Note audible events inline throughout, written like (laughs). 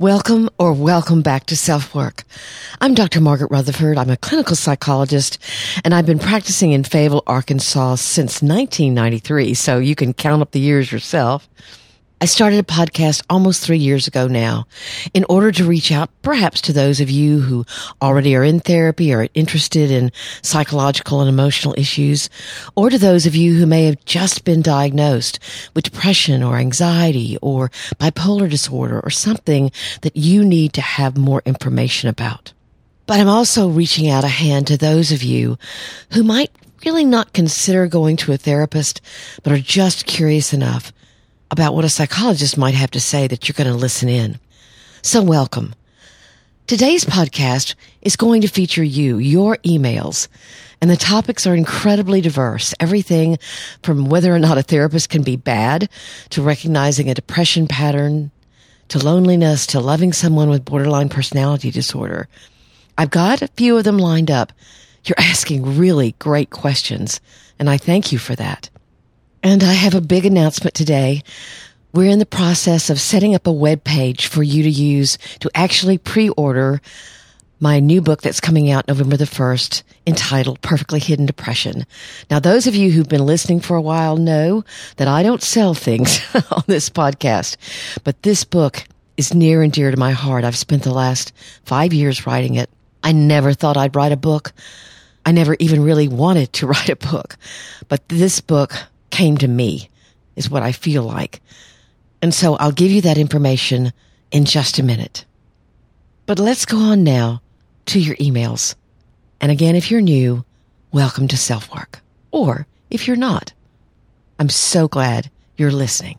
Welcome or welcome back to Self Work. I'm Dr. Margaret Rutherford. I'm a clinical psychologist and I've been practicing in Fayetteville, Arkansas since 1993. So you can count up the years yourself. I started a podcast almost three years ago now in order to reach out perhaps to those of you who already are in therapy or interested in psychological and emotional issues, or to those of you who may have just been diagnosed with depression or anxiety or bipolar disorder or something that you need to have more information about. But I'm also reaching out a hand to those of you who might really not consider going to a therapist, but are just curious enough about what a psychologist might have to say that you're going to listen in. So welcome. Today's podcast is going to feature you, your emails, and the topics are incredibly diverse. Everything from whether or not a therapist can be bad to recognizing a depression pattern to loneliness to loving someone with borderline personality disorder. I've got a few of them lined up. You're asking really great questions, and I thank you for that. And I have a big announcement today. We're in the process of setting up a web page for you to use to actually pre-order my new book that's coming out November the 1st entitled Perfectly Hidden Depression. Now, those of you who've been listening for a while know that I don't sell things (laughs) on this podcast, but this book is near and dear to my heart. I've spent the last five years writing it. I never thought I'd write a book. I never even really wanted to (laughs) write a book, but this book came to me is what I feel like. And so I'll give you that information in just a minute. But let's go on now to your emails. And again, if you're new, welcome to Self Work. Or if you're not, I'm so glad you're listening.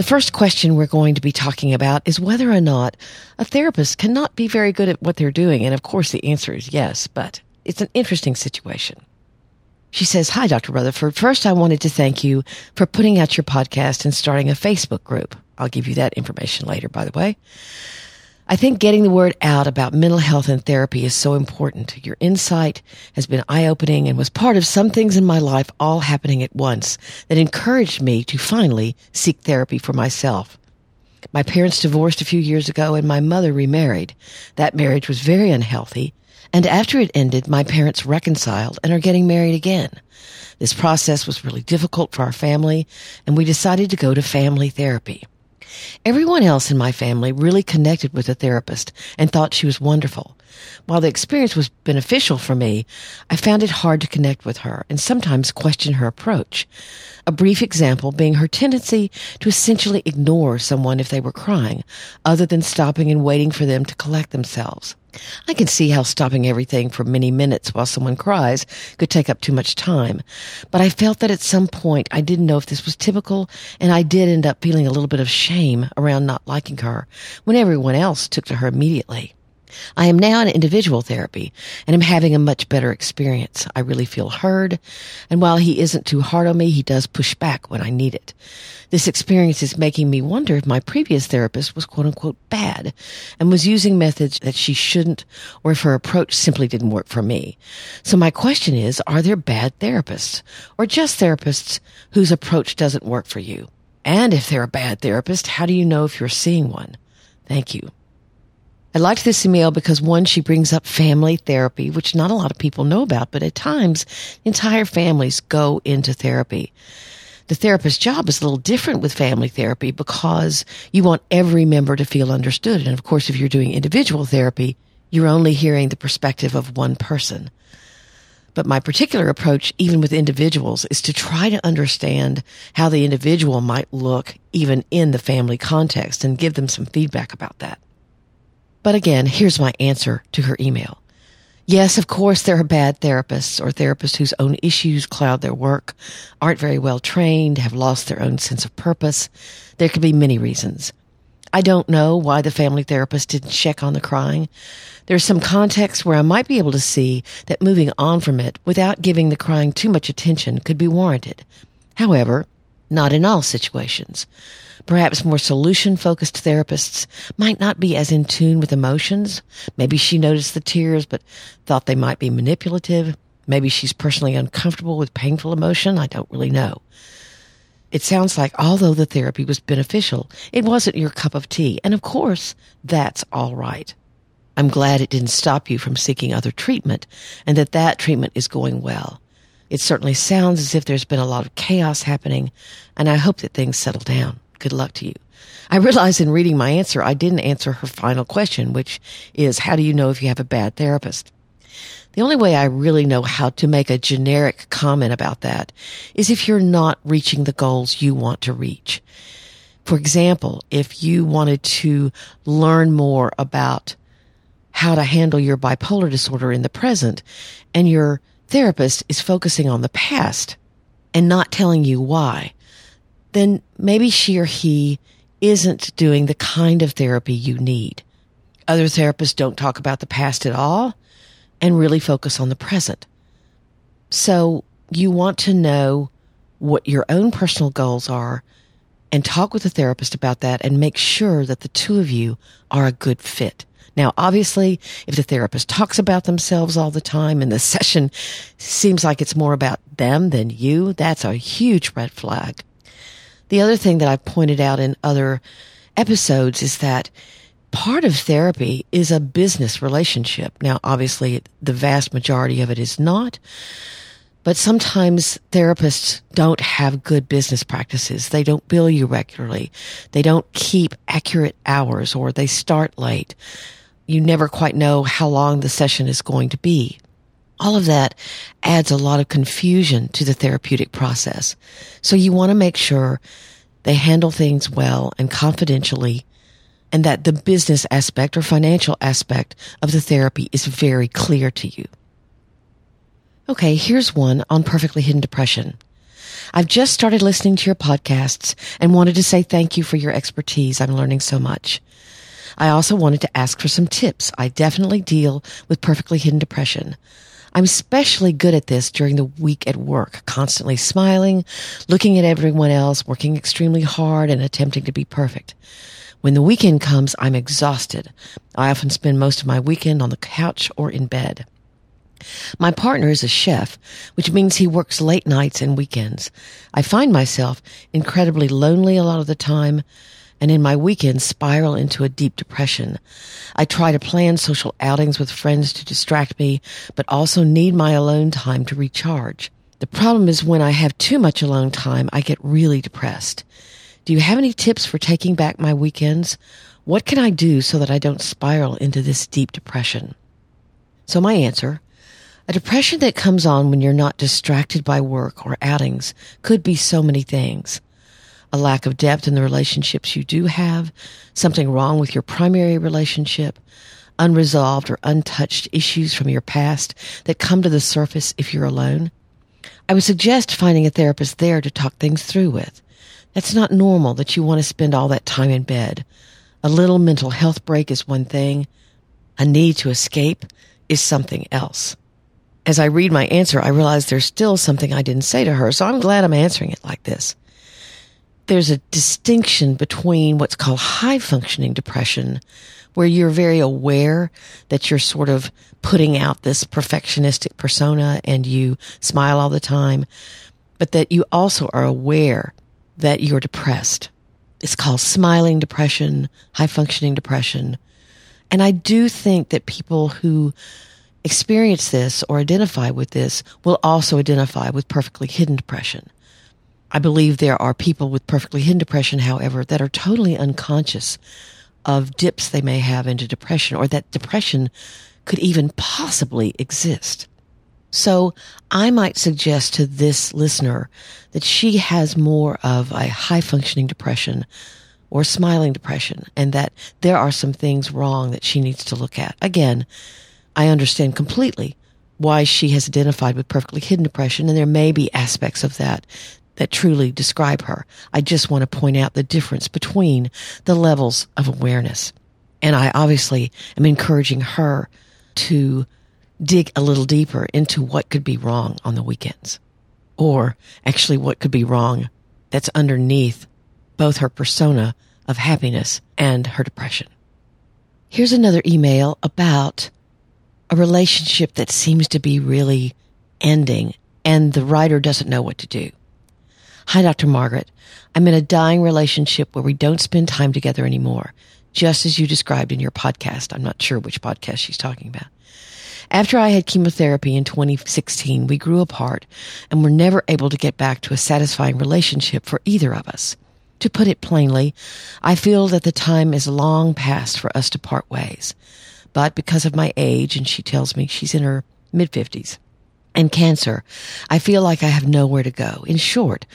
The first question we're going to be talking about is whether or not a therapist cannot be very good at what they're doing. And of course, the answer is yes, but it's an interesting situation. She says, Hi, Dr. Rutherford. First, I wanted to thank you for putting out your podcast and starting a Facebook group. I'll give you that information later, by the way. I think getting the word out about mental health and therapy is so important. Your insight has been eye opening and was part of some things in my life all happening at once that encouraged me to finally seek therapy for myself. My parents divorced a few years ago and my mother remarried. That marriage was very unhealthy. And after it ended, my parents reconciled and are getting married again. This process was really difficult for our family and we decided to go to family therapy. Everyone else in my family really connected with the therapist and thought she was wonderful. While the experience was beneficial for me, I found it hard to connect with her and sometimes question her approach. A brief example being her tendency to essentially ignore someone if they were crying, other than stopping and waiting for them to collect themselves. I can see how stopping everything for many minutes while someone cries could take up too much time, but I felt that at some point I didn't know if this was typical, and I did end up feeling a little bit of shame around not liking her when everyone else took to her immediately. I am now in individual therapy and am having a much better experience. I really feel heard. And while he isn't too hard on me, he does push back when I need it. This experience is making me wonder if my previous therapist was quote unquote bad and was using methods that she shouldn't or if her approach simply didn't work for me. So my question is, are there bad therapists or just therapists whose approach doesn't work for you? And if they're a bad therapist, how do you know if you're seeing one? Thank you. I liked this email because one, she brings up family therapy, which not a lot of people know about, but at times entire families go into therapy. The therapist's job is a little different with family therapy because you want every member to feel understood. And of course, if you're doing individual therapy, you're only hearing the perspective of one person. But my particular approach, even with individuals, is to try to understand how the individual might look even in the family context and give them some feedback about that. But again, here's my answer to her email. Yes, of course, there are bad therapists or therapists whose own issues cloud their work, aren't very well trained, have lost their own sense of purpose. There could be many reasons. I don't know why the family therapist didn't check on the crying. There's some context where I might be able to see that moving on from it without giving the crying too much attention could be warranted. However, not in all situations. Perhaps more solution focused therapists might not be as in tune with emotions. Maybe she noticed the tears but thought they might be manipulative. Maybe she's personally uncomfortable with painful emotion. I don't really know. It sounds like although the therapy was beneficial, it wasn't your cup of tea. And of course, that's all right. I'm glad it didn't stop you from seeking other treatment and that that treatment is going well. It certainly sounds as if there's been a lot of chaos happening and I hope that things settle down. Good luck to you. I realize in reading my answer, I didn't answer her final question, which is how do you know if you have a bad therapist? The only way I really know how to make a generic comment about that is if you're not reaching the goals you want to reach. For example, if you wanted to learn more about how to handle your bipolar disorder in the present and your therapist is focusing on the past and not telling you why, then maybe she or he isn't doing the kind of therapy you need. Other therapists don't talk about the past at all and really focus on the present. So you want to know what your own personal goals are and talk with the therapist about that and make sure that the two of you are a good fit. Now, obviously, if the therapist talks about themselves all the time and the (laughs) session seems like it's more about them than you, that's a huge red flag. The other thing that I've pointed out in other episodes is that part of therapy is a business relationship. Now, obviously, the vast majority of it is not, but sometimes therapists don't have good business practices. They don't bill you regularly. They don't keep accurate hours or they start late. You never quite know how long the session is going to be. All of that adds a lot of confusion to the therapeutic process. So you want to make sure they handle things well and confidentially and that the business aspect or financial aspect of the therapy is very clear to you. Okay, here's one on perfectly hidden depression. I've just started listening to your podcasts and wanted to say thank you for your expertise. I'm learning so much. I also wanted to ask for some tips. I definitely deal with perfectly hidden depression. I'm especially good at this during the week at work, constantly smiling, looking at everyone else, working extremely hard and attempting to be perfect. When the weekend comes, I'm exhausted. I often spend most of my weekend on the couch or in bed. My partner is a chef, which means he works late nights and weekends. I find myself incredibly lonely a lot of the time, and in my weekends spiral into a deep depression. I try to plan social outings with friends to distract me, but also need my alone time to recharge. The problem is when I have too much alone time, I get really depressed. Do you have any tips for taking back my weekends? What can I do so that I don't spiral into this deep depression? So my answer, a depression that comes on when you're not distracted by work or outings could be so many things. A lack of depth in the relationships you do have, something wrong with your primary relationship, unresolved or untouched issues from your past that come to the surface if you're alone. I would suggest finding a therapist there to talk things through with. That's not normal that you want to spend all that time in bed. A little mental health break is one thing. A need to escape is something else. As I read my answer, I realize there's still something I didn't say to her, so I'm glad I'm answering it like this. There's a distinction between what's called high functioning depression, where you're very aware that you're sort of putting out this perfectionistic persona and you smile all the time, but that you also are aware that you're depressed. It's called smiling depression, high functioning depression. And I do think that people who experience this or identify with this will also identify with perfectly hidden depression. I believe there are people with perfectly hidden depression, however, that are totally unconscious of dips they may have into depression or that depression could even possibly exist. So I might suggest to this listener that she has more of a high functioning depression or smiling depression and that there are some things wrong that she needs to look at. Again, I understand completely why she has identified with perfectly hidden depression and there may be aspects of that that truly describe her. I just want to point out the difference between the levels of awareness. And I obviously am encouraging her to dig a little deeper into what could be wrong on the weekends or actually what could be wrong that's underneath both her persona of happiness and her depression. Here's another email about a relationship that seems to be really ending and the writer doesn't know what to do. Hi, Dr. Margaret. I'm in a dying relationship where we don't spend time together anymore, just as you described in your podcast. I'm not sure which podcast she's talking about. After I had chemotherapy in 2016, we grew apart and were never able to get back to a satisfying relationship for either of us. To put it plainly, I feel that the time is long past for us to part ways. But because of my age, and she tells me she's in her mid 50s, and cancer, I feel like I have nowhere to go. In short,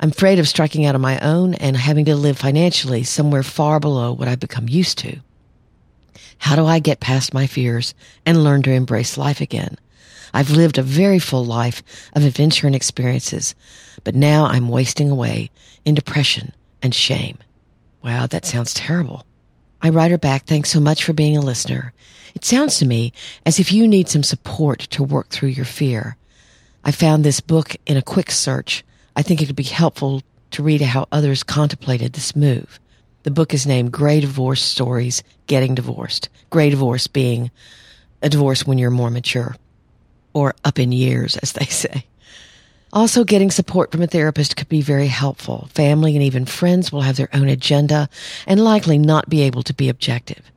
I'm afraid of striking out on my own and having to live financially somewhere far below what I've become used to. How do I get past my fears and learn to embrace life again? I've lived a very full life of adventure and experiences, but now I'm wasting away in depression and shame. Wow, that sounds terrible. I write her back, thanks so much for being a listener. It sounds to me as if you need some support to work through your fear. I found this book in a quick search. I think it would be helpful to read how others contemplated this move. The book is named Gray Divorce Stories Getting Divorced. Gray divorce being a divorce when you're more mature or up in years, as they say. Also, getting support from a therapist could be very helpful. Family and even friends will have their own agenda and likely not be able to be objective.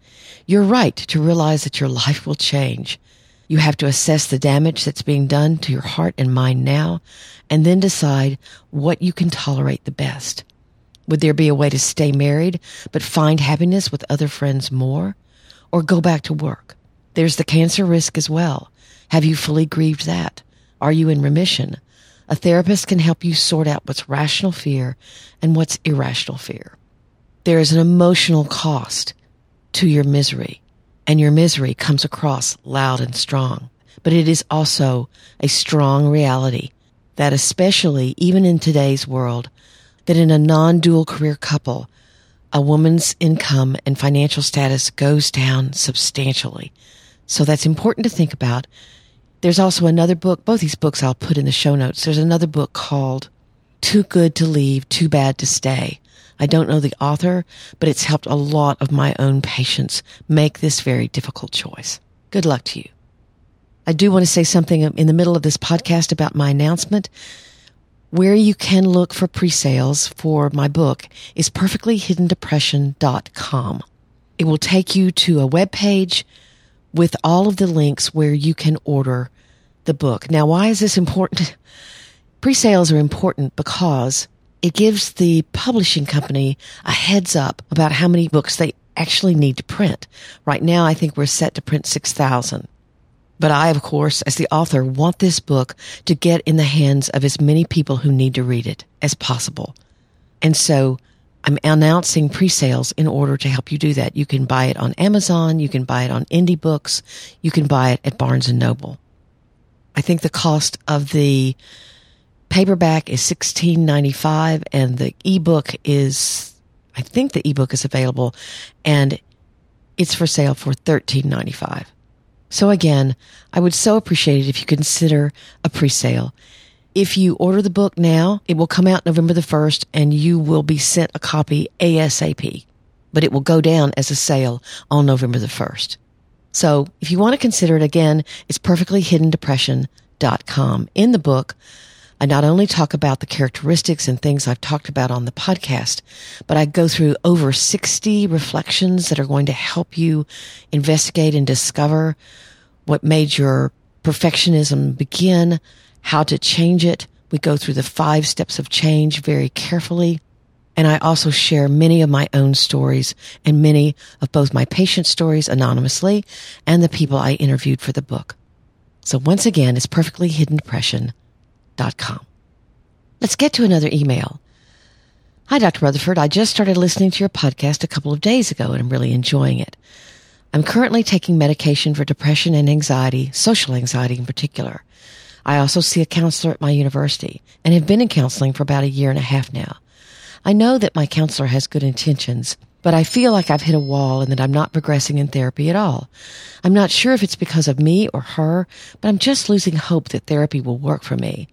You're right to realize that your life will change. You have to assess the damage that's being done to your heart and mind now and then decide what you can tolerate the best. Would there be a way to stay married but find happiness with other friends more? Or go back to work? There's the cancer risk as well. Have you fully grieved that? Are you in remission? A therapist can help you sort out what's rational fear and what's irrational fear. There is an emotional cost to your misery, and your misery comes across loud and strong. But it is also a strong reality that especially even in today's world, that in a non-dual career couple, a woman's income and financial status goes down substantially. So that's important to think about there's also another book, both these books I'll put in the show notes. There's another book called Too Good to Leave, Too Bad to Stay. I don't know the author, but it's helped a lot of my own patients make this very difficult choice. Good luck to you. I do want to say something in the middle of this podcast about my announcement. Where you can look for pre-sales for my book is perfectlyhiddendepression.com. It will take you to a web page with all of the links where you can order the book. Now, why is this important? (laughs) Pre-sales are important because it gives the publishing company a heads up about how many books they actually need to print. Right now, I think we're set to print 6,000. But I, of course, as the author, want this book to get in the hands of as many people who need to read it as possible. And so I'm announcing pre-sales in order to help you do that. You can buy it on Amazon. You can buy it on Indie Books. You can buy it at Barnes and Noble. I think the cost of the paperback is sixteen ninety five, and the ebook is, I think the ebook is available, and it's for sale for thirteen ninety five. So again, I would so appreciate it if you consider a pre-sale. If you order the book now, it will come out November the 1st and you will be sent a copy ASAP, but it will go down as a sale on November the 1st. So if you want to consider it again, it's perfectlyhiddendepression.com. In the book, I not only talk about the characteristics and things I've talked about on the podcast, but I go through over 60 reflections that are going to help you investigate and discover what made your perfectionism begin, how to change it. We go through the five steps of change very carefully. And I also share many of my own stories and many of both my patient stories anonymously and the people I interviewed for the book. So once again, it's Let's get to another email. Hi, Dr. Rutherford. I just started listening to your podcast a couple of days ago and I'm really enjoying it. I'm currently taking medication for depression and anxiety, social anxiety in particular. I also see a counselor at my university and have been in counseling for about a year and a half now. I know that my counselor has good intentions, but I feel like I've hit a wall and that I'm not progressing in therapy at all. I'm not sure if it's because of me or her, but I'm just losing hope that therapy will work for me.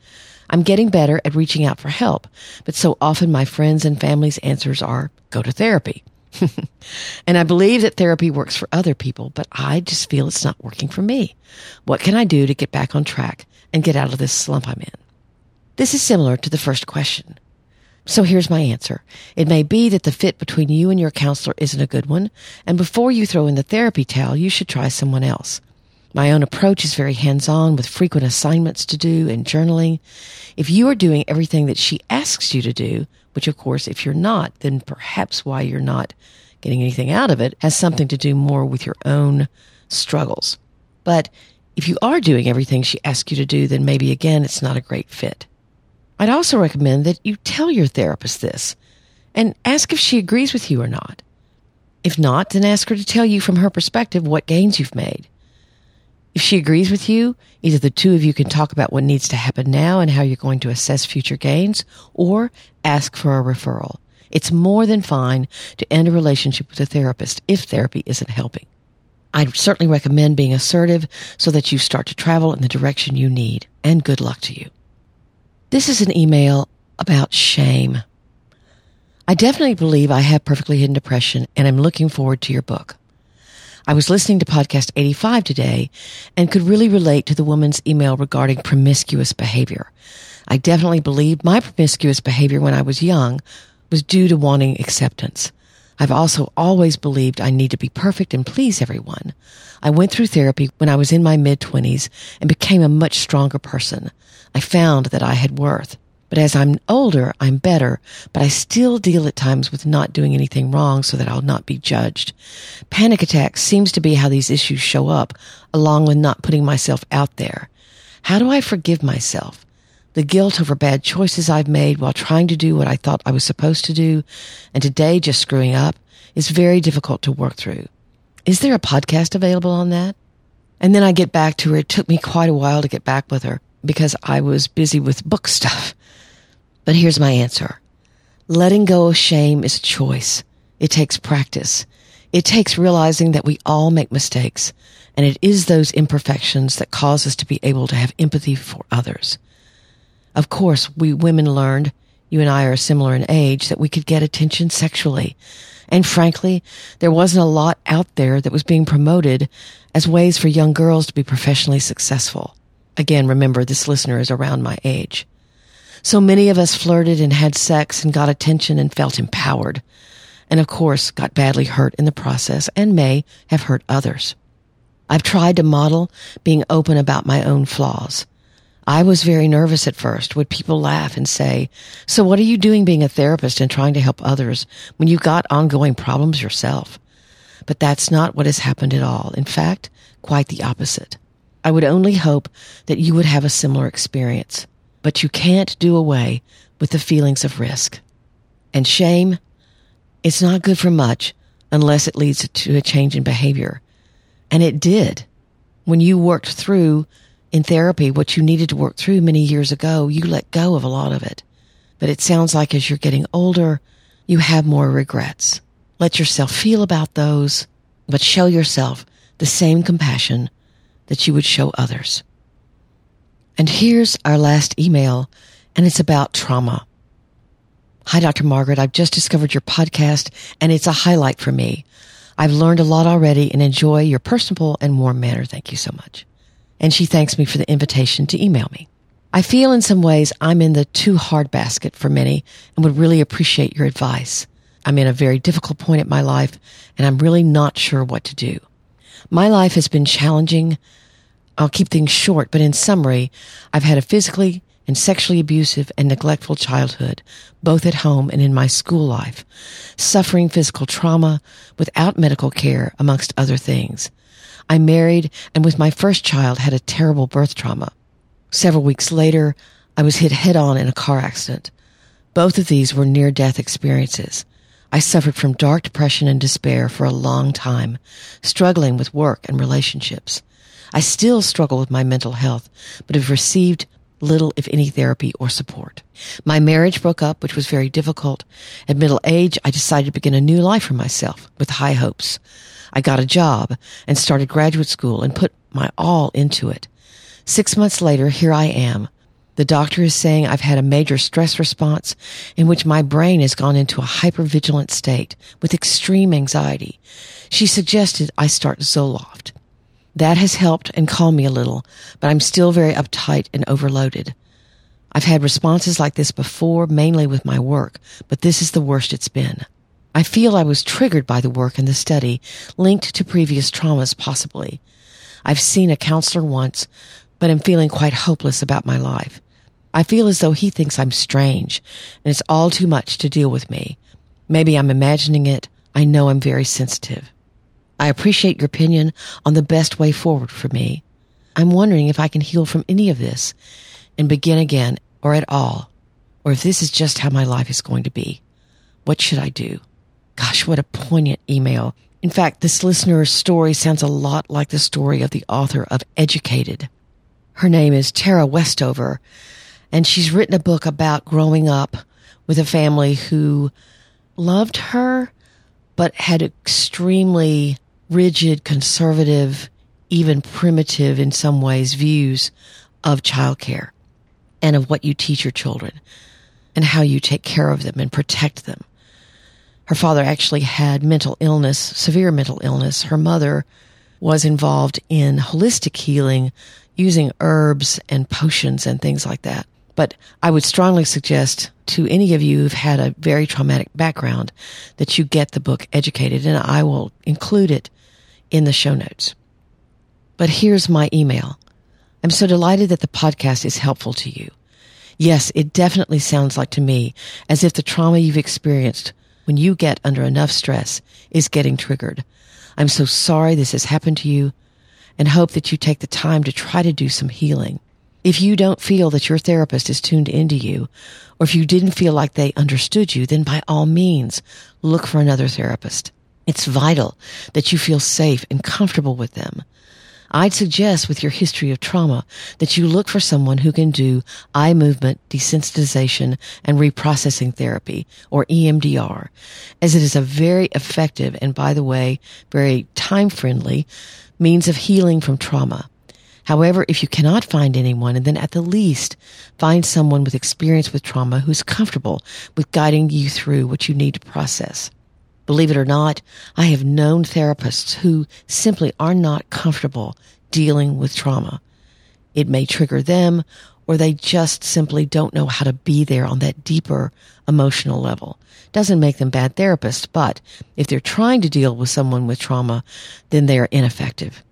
I'm getting better at reaching out for help, but so often my friends and family's answers are go to therapy. (laughs) and I believe that therapy works for other people, but I just feel it's not working for me. What can I do to get back on track and get out of this slump I'm in? This is similar to the first question. So here's my answer. It may be that the fit between you and your counselor isn't a good one, and before you throw in the therapy towel, you should try someone else. My own approach is very hands-on with frequent assignments to do and journaling. If you are doing everything that she asks you to do, which of course, if you're not, then perhaps why you're not getting anything out of it has something to do more with your own struggles. But if you are doing everything she asks you to do, then maybe again, it's not a great fit. I'd also recommend that you tell your therapist this and ask if she agrees with you or not. If not, then ask her to tell you from her perspective what gains you've made. If she agrees with you, either the two of you can talk about what needs to happen now and how you're going to assess future gains, or ask for a referral. It's more than fine to end a relationship with a therapist if therapy isn't helping. I'd certainly recommend being assertive so that you start to travel in the direction you need, and good luck to you. This is an email about shame. I definitely believe I have perfectly hidden depression and I'm looking forward to your book. I was listening to podcast 85 today and could really relate to the woman's email regarding promiscuous behavior. I definitely believe my promiscuous behavior when I was young was due to wanting acceptance. I've also always believed I need to be perfect and please everyone. I went through therapy when I was in my mid twenties and became a much stronger person. I found that I had worth. But as I'm older, I'm better, but I still deal at times with not doing anything wrong so that I'll not be judged. Panic attacks seems to be how these issues show up, along with not putting myself out there. How do I forgive myself? The guilt over bad choices I've made while trying to do what I thought I was supposed to do, and today just screwing up, is very difficult to work through. Is there a podcast available on that? And then I get back to her. It took me quite a while to get back with her because I was busy with book (laughs) stuff. But here's my answer. Letting go of shame is a choice. It takes practice. It takes realizing that we all make mistakes and it is those imperfections that cause us to be able to have empathy for others. Of course, we women learned, you and I are similar in age, that we could get attention sexually. And frankly, there wasn't a lot out there that was being promoted as ways for young girls to be professionally successful. Again, remember this listener is around my age. So many of us flirted and had sex and got attention and felt empowered. And of course, got badly hurt in the process and may have hurt others. I've tried to model being open about my own flaws. I was very nervous at first. Would people laugh and say, so what are you doing being a therapist and trying to help others when you've got ongoing problems yourself? But that's not what has happened at all. In fact, quite the opposite. I would only hope that you would have a similar experience, but you can't do away with the feelings of risk. And shame, it's not good for much unless it leads to a change in behavior. And it did. When you worked through in therapy what you needed to work through many years ago, you let go of a lot of it. But it sounds like as you're getting older, you have more regrets. Let yourself feel about those, but show yourself the same compassion that you would show others. And here's our last email, and it's about trauma. Hi, Dr. Margaret. I've just discovered your podcast, and it's a highlight for me. I've learned a lot already and enjoy your personable and warm manner. Thank you so much. And she thanks me for the invitation to email me. I feel in some ways I'm in the too hard basket for many and would really appreciate your advice. I'm in a very difficult point in my life and I'm really not sure what to do. My life has been challenging. I'll keep things short, but in summary, I've had a physically and sexually abusive and neglectful childhood, both at home and in my school life, suffering physical trauma without medical care, amongst other things. I married and with my first child had a terrible birth trauma. Several weeks later, I was hit head on in a car accident. Both of these were near death experiences. I suffered from dark depression and despair for a long time, struggling with work and relationships. I still struggle with my mental health, but have received little, if any, therapy or support. My marriage broke up, which was very difficult. At middle age, I decided to begin a new life for myself with high hopes. I got a job and started graduate school and put my all into it. Six months later, here I am. The doctor is saying I've had a major stress response in which my brain has gone into a hypervigilant state with extreme anxiety. She suggested I start Zoloft. That has helped and calmed me a little, but I'm still very uptight and overloaded. I've had responses like this before, mainly with my work, but this is the worst it's been. I feel I was triggered by the work and the study, linked to previous traumas possibly. I've seen a counselor once, but am feeling quite hopeless about my life. I feel as though he thinks I'm strange, and it's all too much to deal with me. Maybe I'm imagining it. I know I'm very sensitive. I appreciate your opinion on the best way forward for me. I'm wondering if I can heal from any of this and begin again or at all, or if this is just how my life is going to be. What should I do? Gosh, what a poignant email. In fact, this listener's story sounds a lot like the story of the author of Educated. Her name is Tara Westover, and she's written a book about growing up with a family who loved her, but had extremely rigid, conservative, even primitive in some ways views of childcare and of what you teach your children and how you take care of them and protect them. Her father actually had mental illness, severe mental illness. Her mother was involved in holistic healing using herbs and potions and things like that. But I would strongly suggest to any of you who've had a very traumatic background that you get the book educated and I will include it in the show notes. But here's my email. I'm so delighted that the podcast is helpful to you. Yes, it definitely sounds like to me as if the trauma you've experienced when you get under enough stress is getting triggered. I'm so sorry this has happened to you and hope that you take the time to try to do some healing. If you don't feel that your therapist is tuned into you, or if you didn't feel like they understood you, then by all means, look for another therapist. It's vital that you feel safe and comfortable with them. I'd suggest with your history of trauma that you look for someone who can do eye movement desensitization and reprocessing therapy or EMDR as it is a very effective and by the way, very time friendly means of healing from trauma. However, if you cannot find anyone, and then at the least find someone with experience with trauma who's comfortable with guiding you through what you need to process. Believe it or not, I have known therapists who simply are not comfortable dealing with trauma. It may trigger them or they just simply don't know how to be there on that deeper emotional level. Doesn't make them bad therapists, but if they're trying to deal with someone with trauma, then they are ineffective.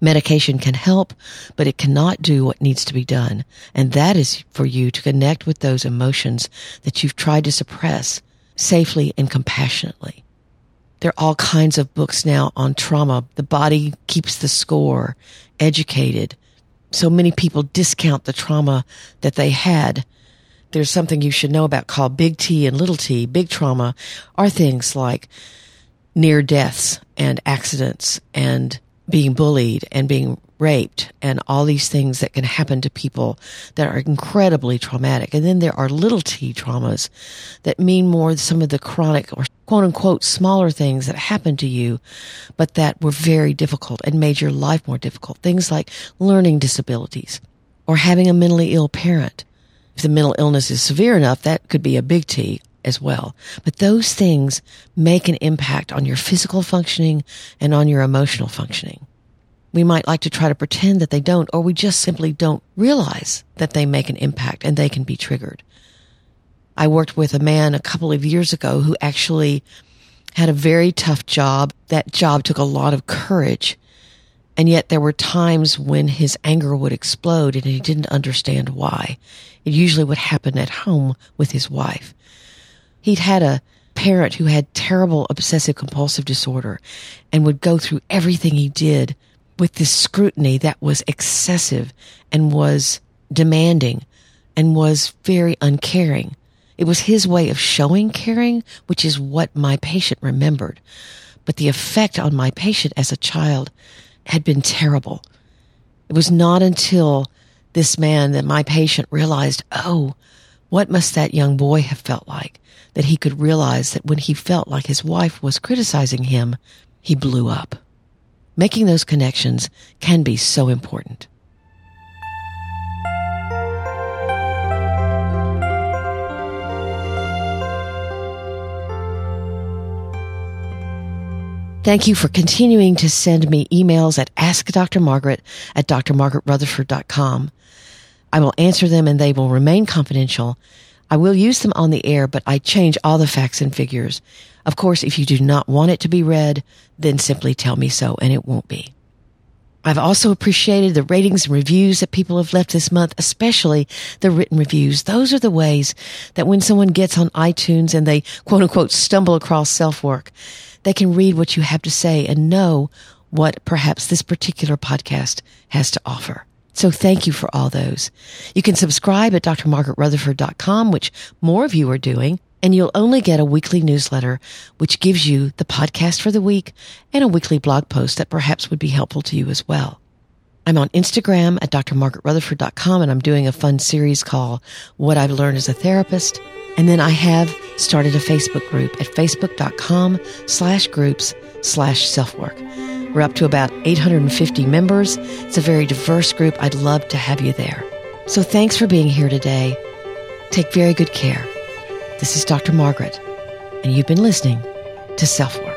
Medication can help, but it cannot do what needs to be done. And that is for you to connect with those emotions that you've tried to suppress safely and compassionately. There are all kinds of books now on trauma. The body keeps the score, educated. So many people discount the trauma that they had. There's something you should know about called big T and little t. Big trauma are things like near deaths and accidents and being bullied and being raped and all these things that can happen to people that are incredibly traumatic. And then there are little t traumas that mean more some of the chronic or quote unquote smaller things that happened to you, but that were very difficult and made your life more difficult. Things like learning disabilities or having a mentally ill parent. If the mental illness is severe enough, that could be a big T as well. But those things make an impact on your physical functioning and on your emotional functioning. We might like to try to pretend that they don't, or we just simply don't realize that they make an impact and they can be triggered. I worked with a man a couple of years ago who actually had a very tough job. That job took a lot of courage. And yet there were times when his anger would explode and he didn't understand why. It usually would happen at home with his wife. He'd had a parent who had terrible obsessive compulsive disorder and would go through everything he did with this scrutiny that was excessive and was demanding and was very uncaring. It was his way of showing caring, which is what my patient remembered. But the effect on my patient as a child had been terrible. It was not until this man that my patient realized, oh, what must that young boy have felt like? That he could realize that when he felt like his wife was criticizing him, he blew up. Making those connections can be so important. Thank you for continuing to send me emails at askdrmargaret at drmargaretrutherford.com. I will answer them and they will remain confidential. I will use them on the air, but I change all the facts and figures. Of course, if you do not want it to be read, then simply tell me so and it won't be. I've also appreciated the ratings and reviews that people have left this month, especially the written reviews. Those are the ways that when someone gets on iTunes and they quote unquote stumble across self work, they can read what you have to say and know what perhaps this particular podcast has to offer. So thank you for all those. You can subscribe at drmargaretrutherford.com, which more of you are doing, and you'll only get a weekly newsletter, which gives you the podcast for the week and a weekly blog post that perhaps would be helpful to you as well. I'm on Instagram at drmargaretrutherford.com and I'm doing a fun series called What I've Learned as a Therapist. And then I have started a Facebook group at facebook.com slash groups slash self-work. We're up to about 850 members. It's a very diverse group. I'd love to have you there. So thanks for being here today. Take very good care. This is Dr. Margaret, and you've been listening to Self Work.